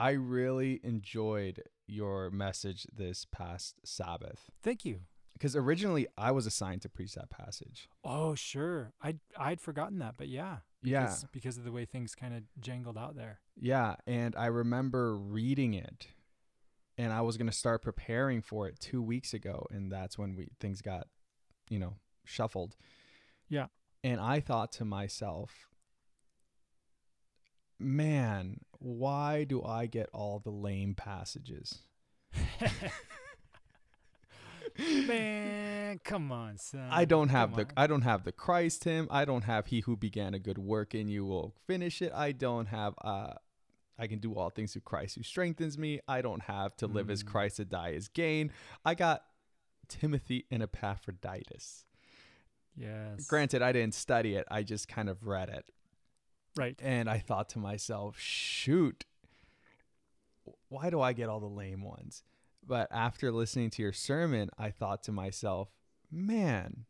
I really enjoyed your message this past Sabbath Thank you. because originally I was assigned to preach that passage. Oh, sure. I I'd forgotten that, but yeah. Yeah. Because, because of the way things kind of jangled out there. Yeah, and I remember reading it and I was going to start preparing for it 2 weeks ago and that's when we things got, you know, shuffled. Yeah. And I thought to myself, man, why do I get all the lame passages? Man, come on, son. I don't have Come the on. I don't have the Christ hymn. I don't have he who began a good work in you will finish it. I don't have uh I can do all things through Christ who strengthens me. I don't have to live as Mm. Christ to die as gain. I got Timothy and Epaphroditus. Yes. Granted, I didn't study it. I just kind of read it. Right. And I thought to myself, shoot, why do I get all the lame ones? But after listening to your sermon, I thought to myself, man,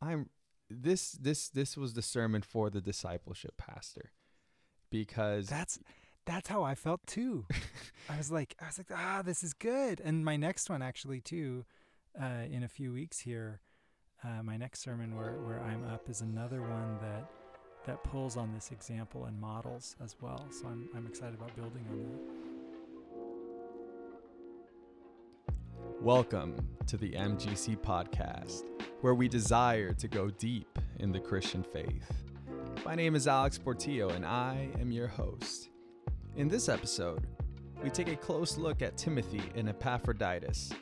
I'm this this this was the sermon for the discipleship pastor. Because That's that's how I felt too. I was like I was like ah this is good. And my next one actually too uh, in a few weeks here uh, my next sermon where, where I'm up is another one that that pulls on this example and models as well. So I'm I'm excited about building on that. Welcome to the MGC podcast, where we desire to go deep in the Christian faith. My name is Alex Portillo, and I am your host. In this episode, we take a close look at Timothy and Epaphroditus.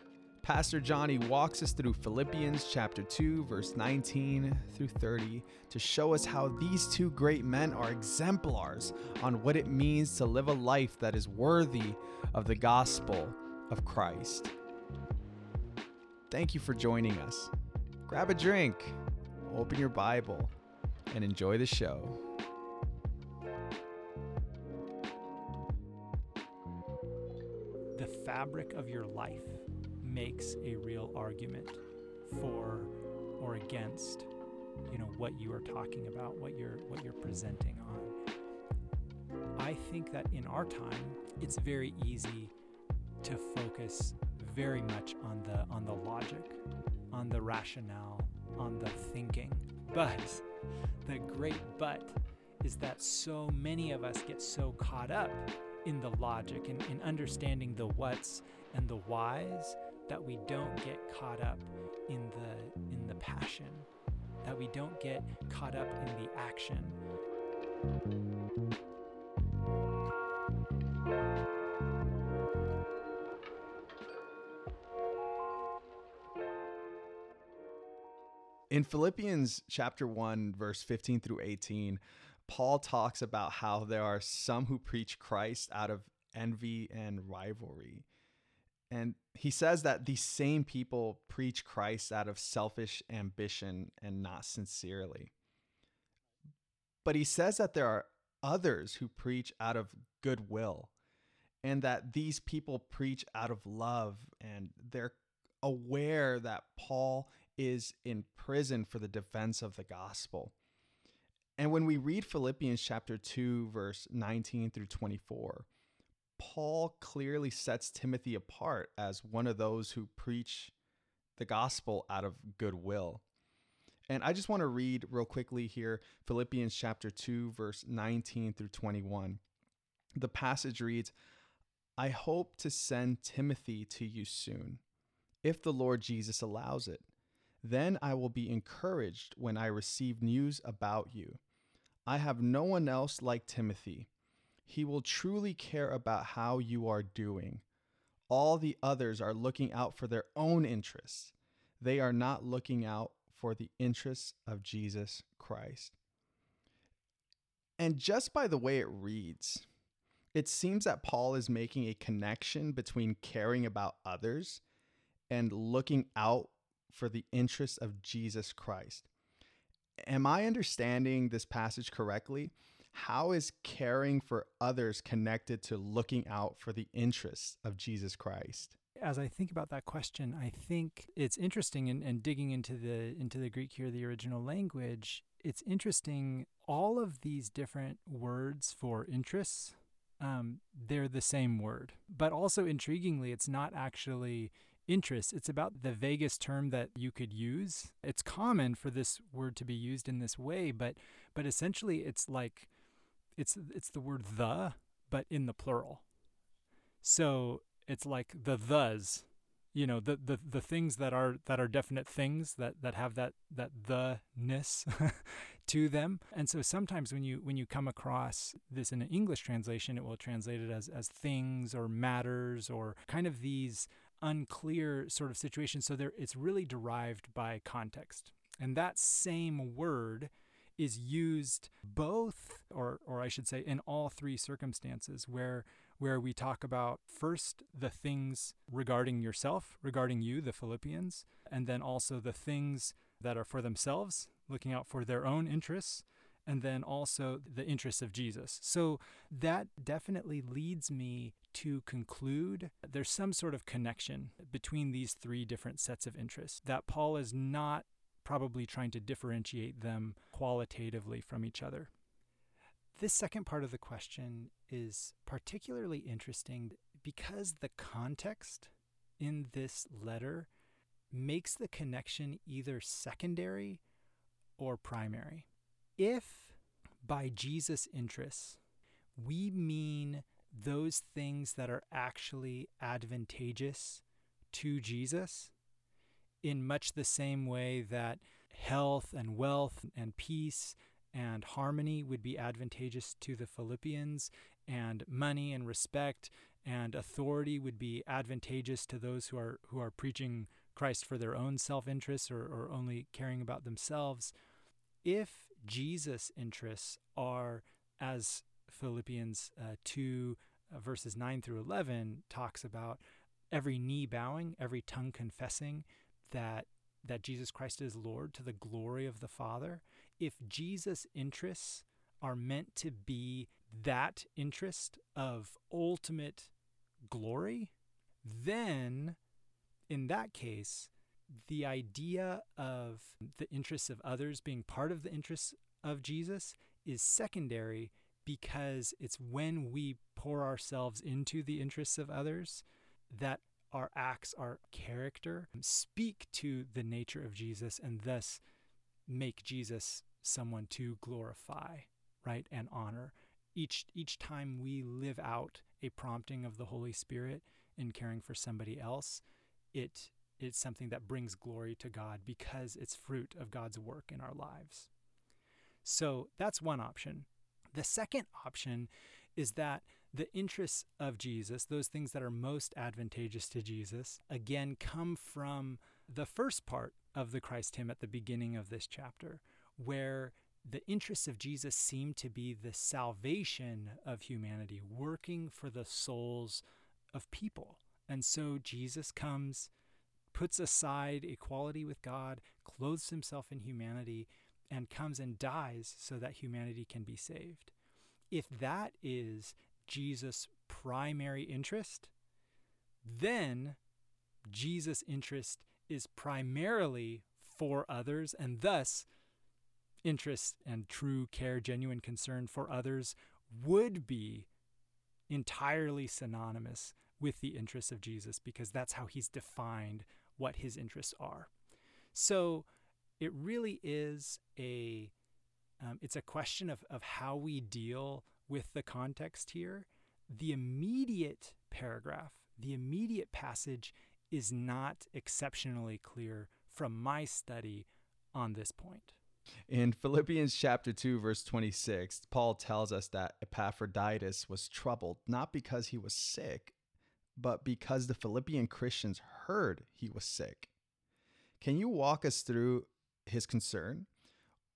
Pastor Jonny walks us through Philippians chapter 2, verse 19 through 30 to show us how these two great men are exemplars on what it means to live a life that is worthy of the gospel of Christ. Thank you for joining us. Grab a drink, open your Bible, and enjoy the show. the fabric of your life makes a real argument for or against you know what you are talking about what you're what you're presenting on. I think that in our time it's very easy to focus very much on the on the logic on the rationale on the thinking. But the great but is that so many of us get so caught up in the logic and in understanding the whats and the whys that we don't get caught up in the in the passion that we don't get caught up in the action In Philippians chapter 1, verse 15 through 18, Paul talks about how there are some who preach Christ out of envy and rivalry. And he says that these same people preach Christ out of selfish ambition and not sincerely. But he says that there are others who preach out of goodwill and that these people preach out of love and they're aware that Paul is in prison for the defense of the gospel. And when we read Philippians chapter 2 verse 19 through 24, Paul clearly sets Timothy apart as one of those who preach the gospel out of goodwill. And I just want to read real quickly here Philippians chapter 2 verse 19 through 21. The passage reads, I hope to send Timothy to you soon, if the Lord Jesus allows it. Then I will be encouraged when I receive news about you. I have no one else like Timothy. He will truly care about how you are doing. All the others are looking out for their own interests. They are not looking out for the interests of Jesus Christ. And just by the way it reads, it seems that Paul is making a connection between caring about others and looking out for the interests of Jesus Christ. Am I understanding this passage correctly? How is caring for others connected to looking out for the interests of Jesus Christ? as I think about that question, I think it's interesting and, and digging into the into the Greek here, the original language, it's interesting all of these different words for interests um, they're the same word. But also, intriguingly, it's not actually interest. It's about the vaguest term that you could use. It's common for this word to be used in this way, but but essentially, it's like it's it's the word the, but in the plural. So it's like the thes you know the, the the things that are that are definite things that that have that that the ness to them. And so sometimes when you when you come across this in an english translation it will translate it as as things or matters or kind of these unclear sort of situations. So there it's really derived by context. And that same word is used both or or I should say in all three circumstances where where we talk about first the things regarding yourself, regarding you, the Philippians, and then also the things that are for themselves, looking out for their own interests, and then also the interests of Jesus. So that definitely leads me to conclude there's some sort of connection between these three different sets of interests, that Paul is not probably trying to differentiate them qualitatively from each other. This second part of the question is particularly interesting because the context in this letter makes the connection either secondary or primary. If by Jesus' interests we mean those things that are actually advantageous to Jesus, in much the same way that health and wealth and peace and harmony would be advantageous to the Philippians, and money and respect and authority would be advantageous to those who are who are preaching Christ for their own self-interests or, or only caring about themselves. If Jesus' interests are, as Philippians uh, 2, uh, verses 9 through 11 talks about, every knee bowing, every tongue confessing that that Jesus Christ is Lord to the glory of the Father, if Jesus' interests are meant to be that interest of ultimate glory, then in that case, the idea of the interests of others being part of the interests of Jesus is secondary because it's when we pour ourselves into the interests of others that our acts, our character speak to the nature of Jesus and thus make Jesus someone to glorify, right, and honor. Each each time we live out a prompting of the Holy Spirit in caring for somebody else, it it's something that brings glory to God because it's fruit of God's work in our lives. So that's one option. The second option is that the interests of Jesus, those things that are most advantageous to Jesus, again come from the first part of the Christ hymn at the beginning of this chapter, where the interests of Jesus seem to be the salvation of humanity, working for the souls of people. And so Jesus comes, puts aside equality with God, clothes himself in humanity, and comes and dies so that humanity can be saved. If that is Jesus' primary interest, then Jesus' interest is primarily for others, and thus interest and true care, genuine concern for others would be entirely synonymous with the interests of Jesus because that's how he's defined what his interests are. So it really is a um, it's a question of, of how we deal with the context here. The immediate paragraph, the immediate passage is not exceptionally clear from my study on this point. In Philippians chapter 2 verse 26, Paul tells us that Epaphroditus was troubled not because he was sick, but because the Philippian Christians heard he was sick. Can you walk us through his concern?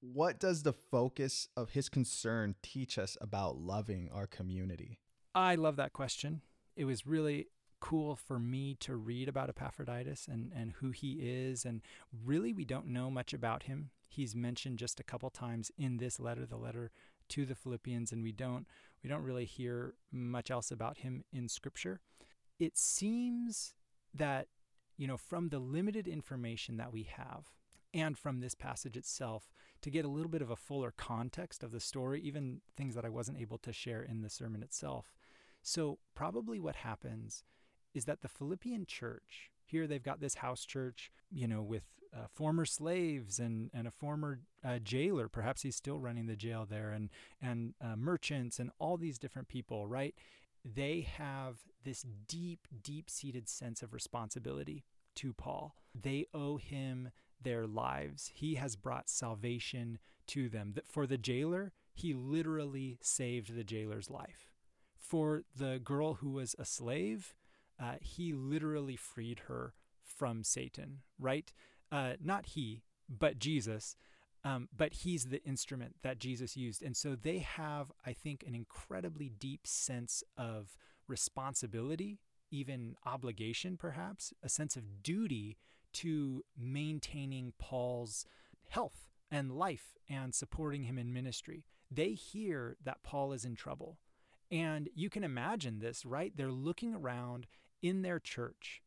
What does the focus of his concern teach us about loving our community? I love that question. It was really cool for me to read about Epaphroditus and, and who he is. And really, we don't know much about him. He's mentioned just a couple times in this letter, the letter to the Philippians, and we don't we don't really hear much else about him in Scripture. It seems that you know from the limited information that we have and from this passage itself to get a little bit of a fuller context of the story, even things that I wasn't able to share in the sermon itself So, probably what happens is that the Philippian church, here they've got this house church, you know, with uh, former slaves and, and a former uh, jailer. Perhaps he's still running the jail there, and, and uh, merchants and all these different people, right? They have this deep, deep seated sense of responsibility to Paul. They owe him their lives. He has brought salvation to them. For the jailer, he literally saved the jailer's life. For the girl who was a slave, uh, he literally freed her from Satan, right? Uh, not he, but Jesus. Um, but he's the instrument that Jesus used. And so they have, I think, an incredibly deep sense of responsibility, even obligation, perhaps, a sense of duty to maintaining Paul's health and life and supporting him in ministry. They hear that Paul is in trouble. And you can imagine this, right? They're looking around in their church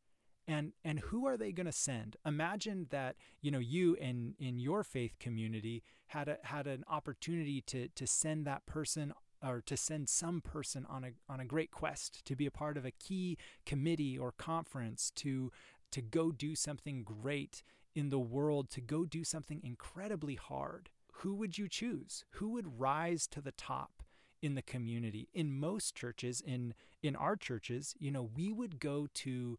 and and who are they going to send imagine that you know you in in your faith community had a had an opportunity to to send that person or to send some person on a on a great quest to be a part of a key committee or conference to to go do something great in the world to go do something incredibly hard who would you choose? Who would rise to the top in the community? In most churches in in our churches you know we would go to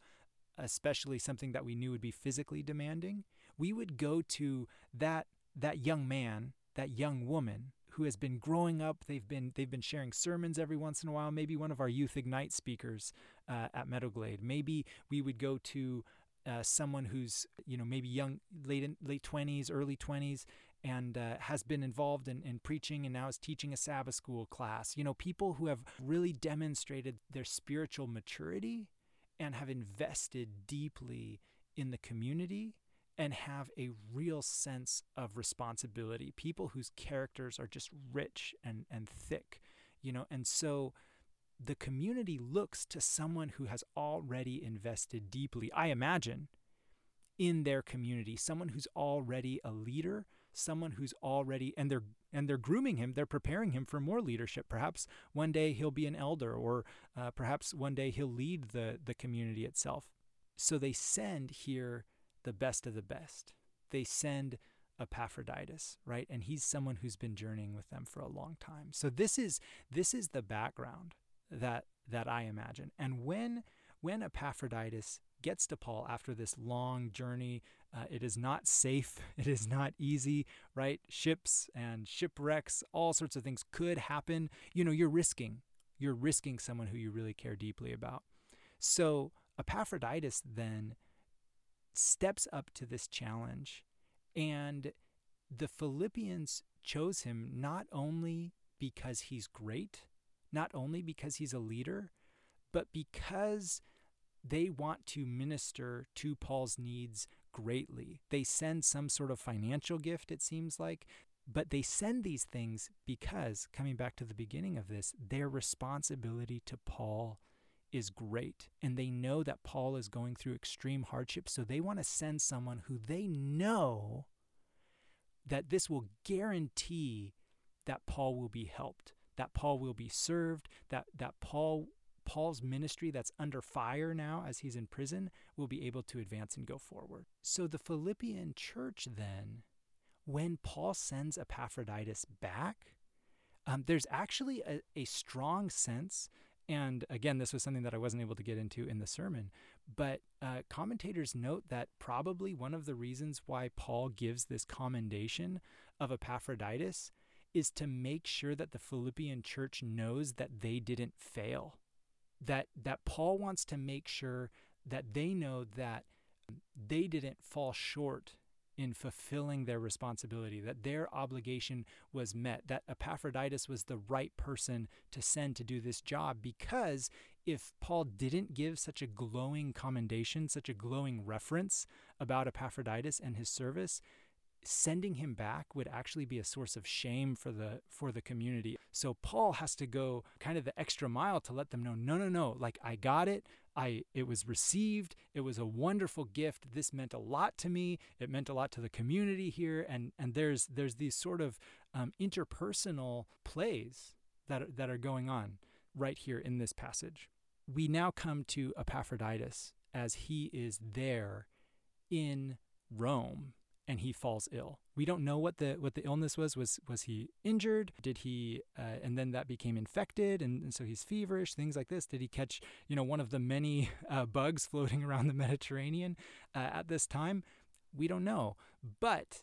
especially something that we knew would be physically demanding. We would go to that that young man that young woman who has been growing up. They've been they've been sharing sermons every once in a while. Maybe one of our youth ignite speakers uh, at Meadow Glade. Maybe we would go to uh, someone who's you know maybe young late in, late 20s early 20s and uh, has been involved in, in preaching and now is teaching a Sabbath school class. You know, people who have really demonstrated their spiritual maturity and have invested deeply in the community and have a real sense of responsibility. People whose characters are just rich and, and thick, you know, and so the community looks to someone who has already invested deeply, I imagine, in their community, someone who's already a leader someone who's already and they're and they're grooming him they're preparing him for more leadership. Perhaps one day he'll be an elder or uh, perhaps one day he'll lead the the community itself. So they send here the best of the best. They send epaphroditus right? And he's someone who's been journeying with them for a long time. So this is this is the background that that i imagine and when when epaphroditus gets to paul after this long journey uh, it is not safe. It is not easy, right? Ships and shipwrecks, all sorts of things could happen. You know, you're risking. You're risking someone who you really care deeply about. So Epaphroditus then steps up to this challenge, and the Philippians chose him not only because he's great, not only because he's a leader, but because they want to minister to Paul's needs greatly. They send some sort of financial gift, it seems like, but they send these things because, coming back to the beginning of this, their responsibility to Paul is great. And they know that Paul is going through extreme hardship. So they want to send someone who they know that this will guarantee that Paul will be helped, that Paul will be served, that, that Paul Paul's ministry that's under fire now as he's in prison will be able to advance and go forward. So the Philippian church then, when Paul sends Epaphroditus back, um, there's actually a, a strong sense and again, this was something that I wasn't able to get into in the sermon, but uh, commentators note that probably one of the reasons why Paul gives this commendation of Epaphroditus is to make sure that the Philippian church knows that they didn't fail that that Paul wants to make sure that they know that they didn't fall short in fulfilling their responsibility, that their obligation was met, that Epaphroditus was the right person to send to do this job. Because if Paul didn't give such a glowing commendation, such a glowing reference about Epaphroditus and his service, sending him back would actually be a source of shame for the for the community. So Paul has to go kind of the extra mile to let them know no no no like I got it. I it was received. It was a wonderful gift. This meant a lot to me. It meant a lot to the community here and and there's there's these sort of um, interpersonal plays that that are going on. right here in this passage. We now come to Epaphroditus as he is there in Rome and he falls ill. We don't know what the what the illness was. Was was he injured? Did he uh, and then that became infected and, and, so he's feverish? Things like this. Did he catch you know one of the many uh, bugs floating around the Mediterranean uh, at this time? We don't know. But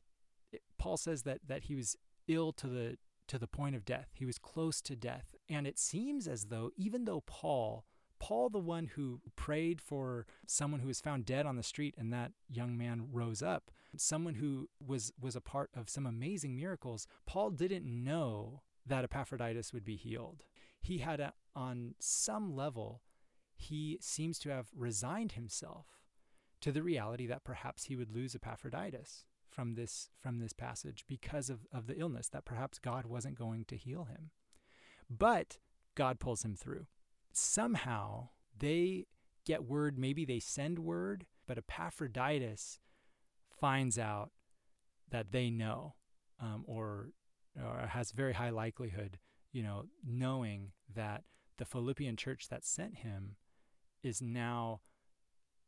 it, Paul says that that he was ill to the to the point of death. He was close to death, and it seems as though even though Paul Paul, the one who prayed for someone who was found dead on the street and that young man rose up, someone who was, was a part of some amazing miracles, Paul didn't know that Epaphroditus would be healed. He had, a, on some level, he seems to have resigned himself to the reality that perhaps he would lose Epaphroditus from this from this passage because of, of the illness, that perhaps God wasn't going to heal him. But God pulls him through somehow they get word, maybe they send word, but Epaphroditus finds out that they know um, or, or has very high likelihood, you know, knowing that the Philippian church that sent him is now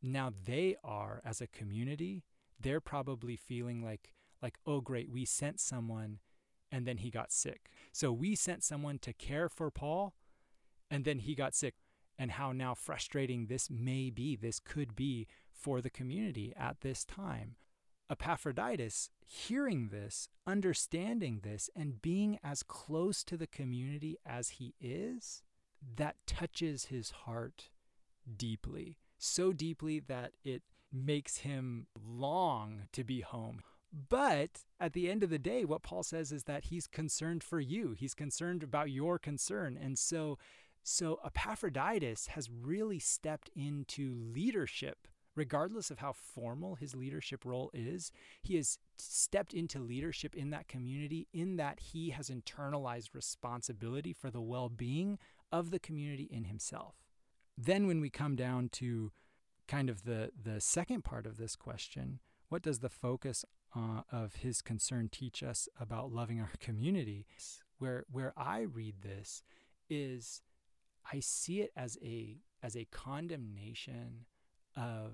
now they are as a community they're probably feeling like like oh great we sent someone and then he got sick so we sent someone to care for paul and then he got sick and how now frustrating this may be, this could be for the community at this time. Epaphroditus, hearing this, understanding this, and being as close to the community as he is, that touches his heart deeply. So deeply that it makes him long to be home. But at the end of the day, what Paul says is that he's concerned for you. He's concerned about your concern. And so so Epaphroditus has really stepped into leadership. Regardless of how formal his leadership role is, he has stepped into leadership in that community, in that he has internalized responsibility for the well being of the community in himself. Then, when we come down to kind of the, the second part of this question, what does the focus uh, of his concern teach us about loving our community? Where, where I read this is I see it as a as a condemnation of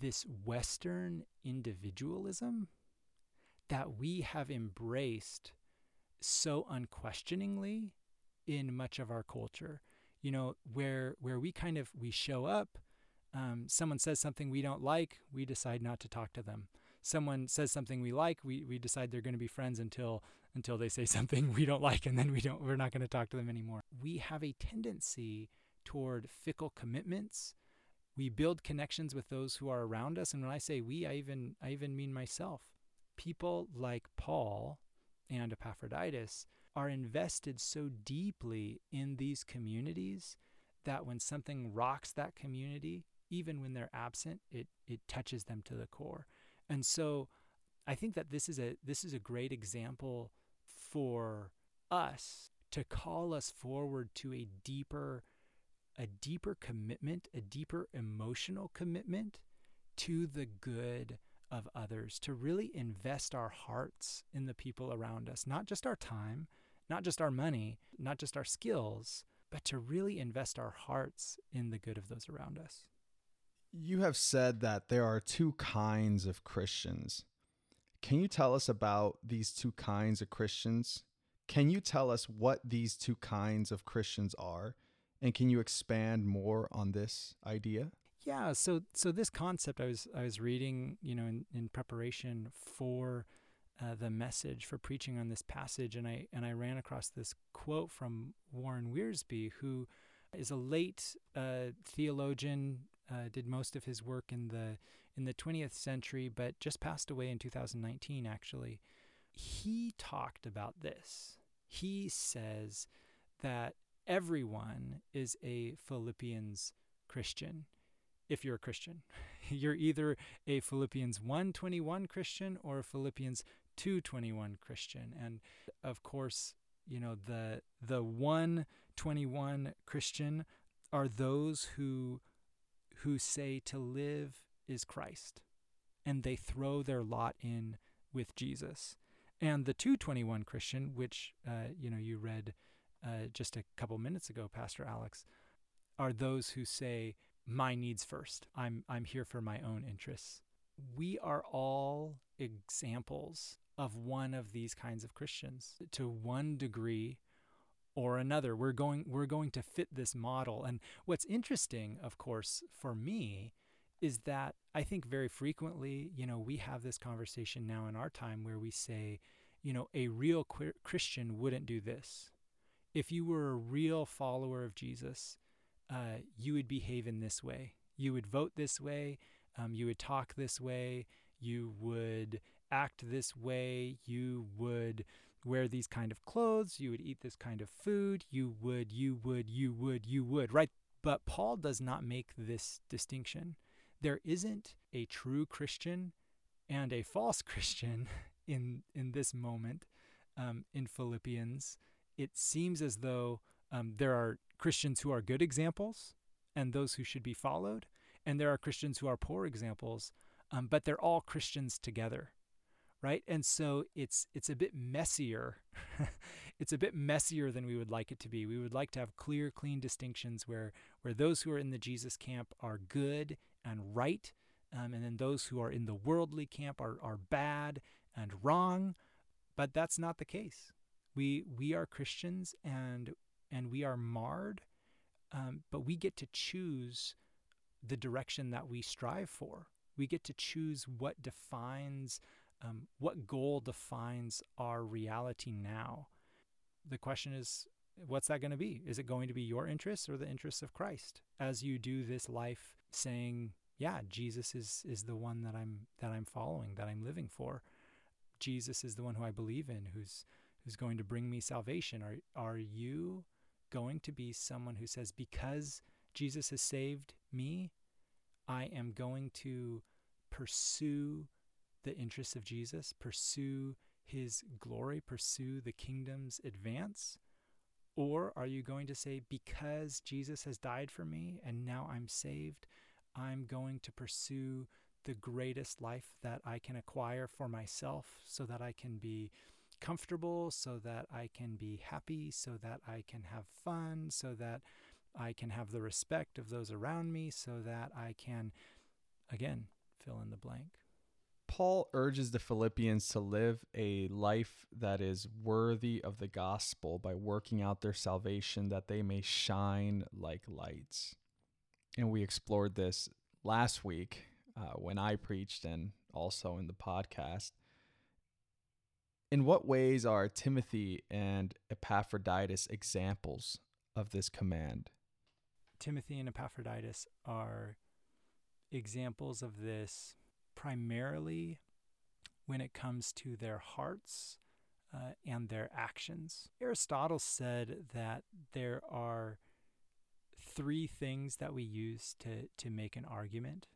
this Western individualism that we have embraced so unquestioningly in much of our culture. You know, where where we kind of we show up, um, someone says something we don't like, we decide not to talk to them. Someone says something we like, we, we decide they're going to be friends until until they say something we don't like and then we don't we're not going to talk to them anymore. We have a tendency toward fickle commitments. We build connections with those who are around us and when I say we I even I even mean myself. People like Paul and Epaphroditus are invested so deeply in these communities that when something rocks that community, even when they're absent, it it touches them to the core. And so I think that this is a this is a great example for us to call us forward to a deeper a deeper commitment, a deeper emotional commitment to the good of others, to really invest our hearts in the people around us, not just our time, not just our money, not just our skills, but to really invest our hearts in the good of those around us. You have said that there are two kinds of Christians can you tell us about these two kinds of Christians? Can you tell us what these two kinds of Christians are? And can you expand more on this idea? Yeah, so so this concept I was I was reading, you know, in, in preparation for uh, the message for preaching on this passage, and I and I ran across this quote from Warren Wiersbe, who is a late uh, theologian, uh, did most of his work in the in the 20th century, but just passed away in 2019, actually. He talked about this. He says that everyone is a Philippians Christian if you're a Christian. You're either a Philippians 121 Christian or a Philippians 221 Christian. And of course, you know, the the 121 Christian are those who who say to live is Christ. And they throw their lot in with Jesus. And the 221 Christian, which uh, you know you read uh, just a couple minutes ago, Pastor Alex, are those who say, my needs first. I'm, I'm here for my own interests. We are all examples of one of these kinds of Christians to one degree or another. We're going, we're going to fit this model. And what's interesting, of course, for me, is that I think very frequently, you know, we have this conversation now in our time where we say, you know, a real Christian wouldn't do this. If you were a real follower of Jesus, uh, you would behave in this way. You would vote this way. Um, you would talk this way. You would act this way. You would wear these kind of clothes. You would eat this kind of food. You would, you would, you would, you would, right? But Paul does not make this distinction. There isn't a true Christian and a false Christian in in this moment um, in Philippians. It seems as though um, there are Christians who are good examples and those who should be followed, and there are Christians who are poor examples, um, but they're all Christians together, right? And so it's it's a bit messier. it's a bit messier than we would like it to be. We would like to have clear, clean distinctions where where those who are in the Jesus camp are good and right, um, and then those who are in the worldly camp are are bad and wrong. But that's not the case. We we are Christians, and and we are marred, um, but we get to choose the direction that we strive for. We get to choose what defines, um, what goal defines our reality now. The question is, what's that going to be? Is it going to be your interests or the interests of Christ as you do this life saying, yeah, Jesus is, is the one that I'm, that I'm following, that I'm living for. Jesus is the one who I believe in, who's, who's going to bring me salvation. Are, are you going to be someone who says, because Jesus has saved me, I am going to pursue the interests of Jesus, pursue his glory, pursue the kingdom's advance? Or are you going to say, because Jesus has died for me and now I'm saved, I'm going to pursue the greatest life that I can acquire for myself so that I can be comfortable, so that I can be happy, so that I can have fun, so that I can have the respect of those around me, so that I can, again, fill in the blank. Paul urges the Philippians to live a life that is worthy of the gospel by working out their salvation that they may shine like lights. And we explored this last week uh, when I preached and also in the podcast. In what ways are Timothy and Epaphroditus examples of this command? Timothy and Epaphroditus are examples of this primarily when it comes to their hearts uh, and their actions. Aristotle said that there are three things that we use to, to make an argument.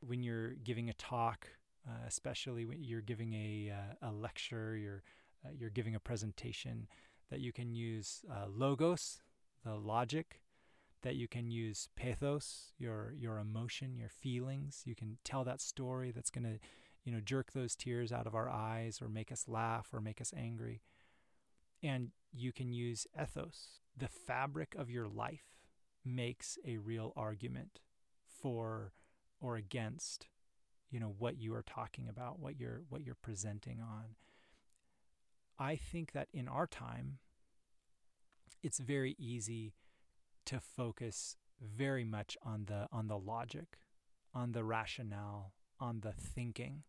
When you're giving a talk uh, especially when you're giving a, uh, a lecture, you're, uh, you're giving a presentation, that you can use uh, logos, the logic, that you can use pathos, your, your emotion, your feelings. You can tell that story that's going to you know, jerk those tears out of our eyes or make us laugh or make us angry. And you can use ethos. The fabric of your life makes a real argument for or against you know what you are talking about what you're what you're presenting on. I think that in our time it's very easy to focus very much on the on the logic on the rationale on the thinking.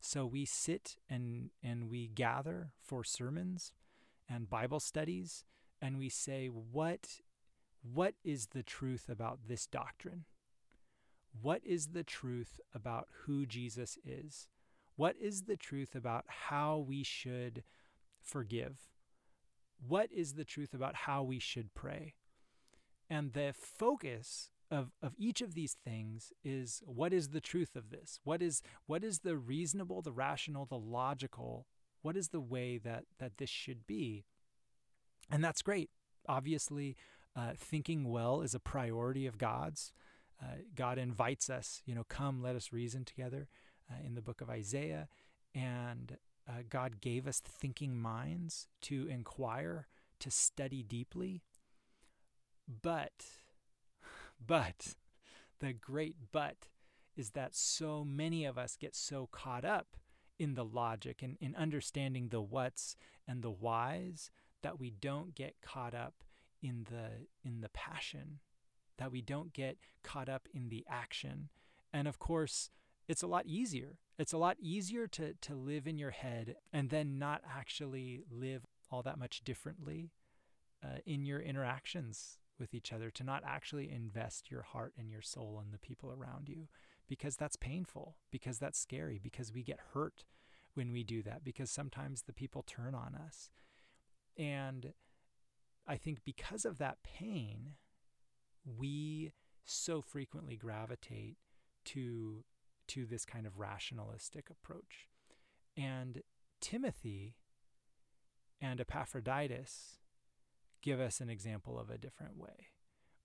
So we sit and and we gather for sermons and bible studies and we say what what is the truth about this doctrine what is the truth about who Jesus is? What is the truth about how we should forgive? What is the truth about how we should pray? And the focus of, of each of these things is what is the truth of this? What is what is the reasonable, the rational, the logical? What is the way that that this should be? And that's great. Obviously, uh, thinking well is a priority of God's. Uh, God invites us, you know, come, let us reason together uh, in the book of Isaiah. And uh, God gave us thinking minds to inquire, to study deeply. But, but, the great but is that so many of us get so caught up in the logic and in understanding the what's and the whys that we don't get caught up in the in the passion that we don't get caught up in the action and of course it's a lot easier it's a lot easier to to live in your head and then not actually live all that much differently uh, in your interactions with each other to not actually invest your heart and your soul in the people around you because that's painful, because that's scary, because we get hurt when we do that, because sometimes the people turn on us. And I think because of that pain, we so frequently gravitate to to this kind of rationalistic approach. And Timothy and Epaphroditus give us an example of a different way.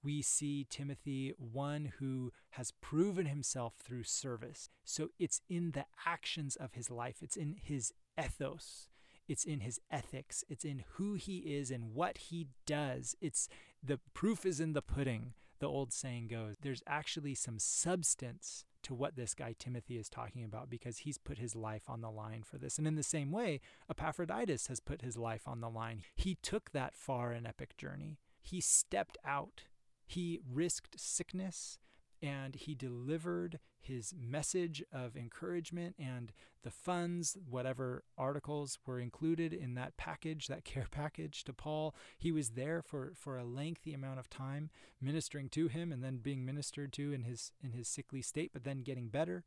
We see Timothy, one who has proven himself through service. So it's in the actions of his life, it's in his ethos, it's in his ethics, it's in who he is and what he does. It's the proof is in the pudding, the old saying goes. There's actually some substance to what this guy Timothy is talking about because he's put his life on the line for this. And in the same way, Epaphroditus has put his life on the line. He took that far and epic journey. He stepped out. He risked sickness and he delivered his message of encouragement and the funds, whatever articles were included in that package, that care package to Paul. He was there for, for a lengthy amount of time ministering to him and then being ministered to in his in his sickly state, but then getting better.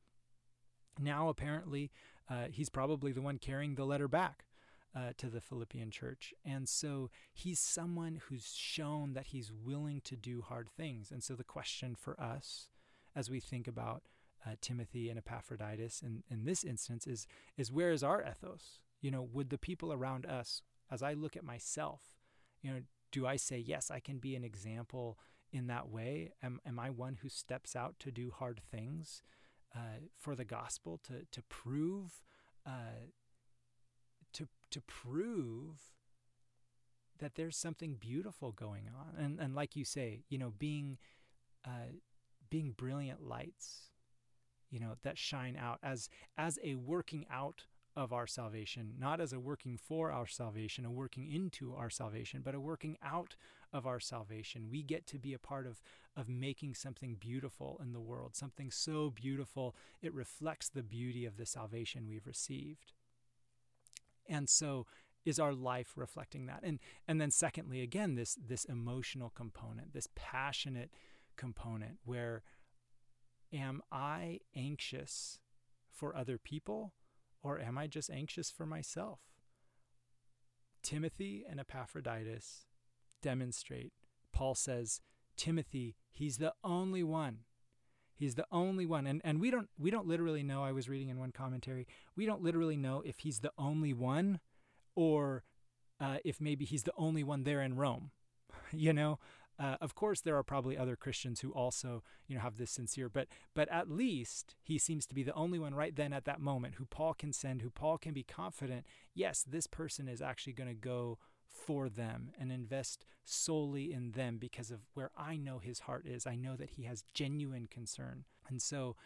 Now apparently uh, he's probably the one carrying the letter back. Uh, to the Philippian church. And so he's someone who's shown that he's willing to do hard things. And so the question for us as we think about uh, Timothy and Epaphroditus in, in this instance is, is where is our ethos? You know, would the people around us, as I look at myself, you know, do I say, yes, I can be an example in that way? Am, am I one who steps out to do hard things uh, for the gospel to, to prove, uh, to, prove that there's something beautiful going on? And, and like you say, you know, being, uh, being brilliant lights you know that shine out as as a working out of our salvation not as a working for our salvation a working into our salvation but a working out of our salvation we get to be a part of of making something beautiful in the world something so beautiful it reflects the beauty of the salvation we've received and so is our life reflecting that and and then secondly again this this emotional component this passionate component where am I anxious for other people or am I just anxious for myself? Timothy and Epaphroditus demonstrate. Paul says, Timothy, he's the only one. He's the only one. And and we don't we don't literally know, I was reading in one commentary, we don't literally know if he's the only one or uh, if maybe he's the only one there in Rome. you know, uh, of course, there are probably other Christians who also, you know, have this sincere, but but at least he seems to be the only one right then at that moment who Paul can send, who Paul can be confident. Yes, this person is actually going to go for them and invest solely in them because of where I know his heart is. I know that he has genuine concern, and so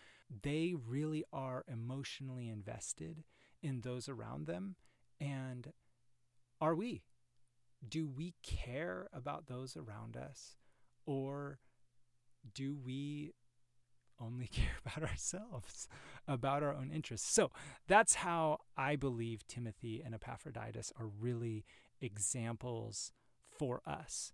they really are emotionally invested in those around them, and are we? do we care about those around us or do we only care about ourselves, about our own interests? So that's how I believe Timothy and Epaphroditus are really examples for us.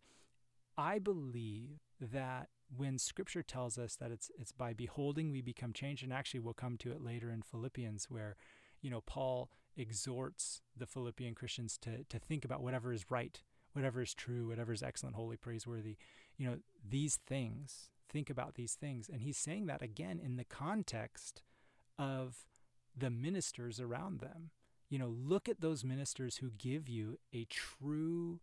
I believe that when scripture tells us that it's it's by beholding we become changed and actually we'll come to it later in Philippians where you know Paul exhorts the Philippian Christians to, to think about whatever is right, whatever is true, whatever is excellent, holy, praiseworthy. You know, these things, think about these things. And he's saying that again in the context of the ministers around them. You know, look at those ministers who give you a true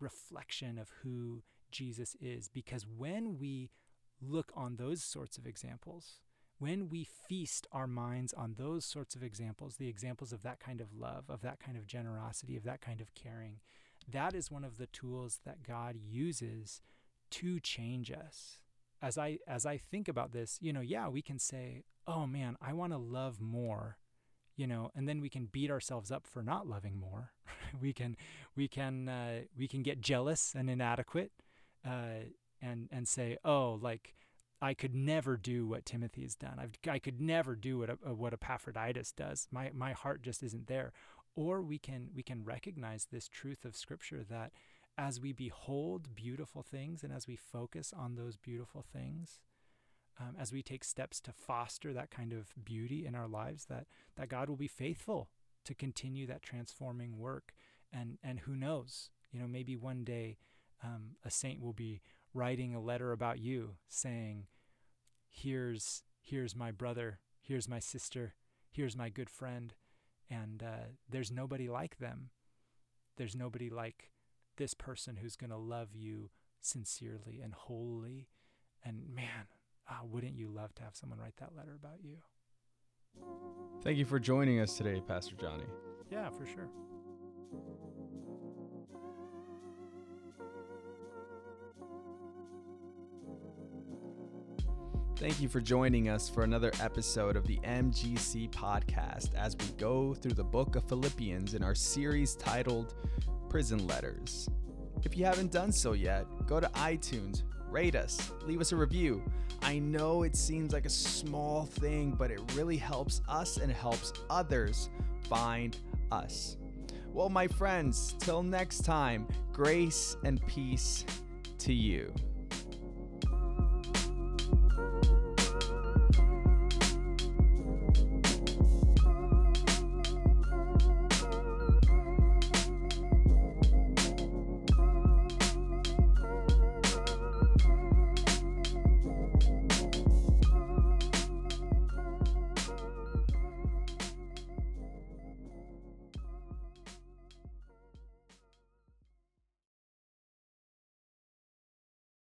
reflection of who Jesus is. Because when we look on those sorts of examples, when we feast our minds on those sorts of examples, the examples of that kind of love, of that kind of generosity, of that kind of caring, that is one of the tools that God uses to change us. As I as I think about this, you know, yeah, we can say, "Oh man, I want to love more." You know, and then we can beat ourselves up for not loving more. we can we can uh, we can get jealous and inadequate uh, and and say, "Oh, like I could never do what Timothy has done. I've, I could never do what a, what Epaphroditus does. My my heart just isn't there." Or we can we can recognize this truth of Scripture that as we behold beautiful things and as we focus on those beautiful things, um, as we take steps to foster that kind of beauty in our lives, that that God will be faithful to continue that transforming work. And and who knows, you know, maybe one day um, a saint will be writing a letter about you, saying, "Here's here's my brother, here's my sister, here's my good friend." And uh, there's nobody like them. There's nobody like this person who's going to love you sincerely and wholly. And man, oh, wouldn't you love to have someone write that letter about you? Thank you for joining us today, Pastor Jonny. Yeah, for sure. Thank you for joining us for another episode of the MGC podcast as we go through the book of Philippians in our series titled Prison Letters. If you haven't done so yet, go to iTunes, rate us, leave us a review. I know it seems like a small thing, but it really helps us and helps others find us. Well, my friends, till next time, grace and peace to you.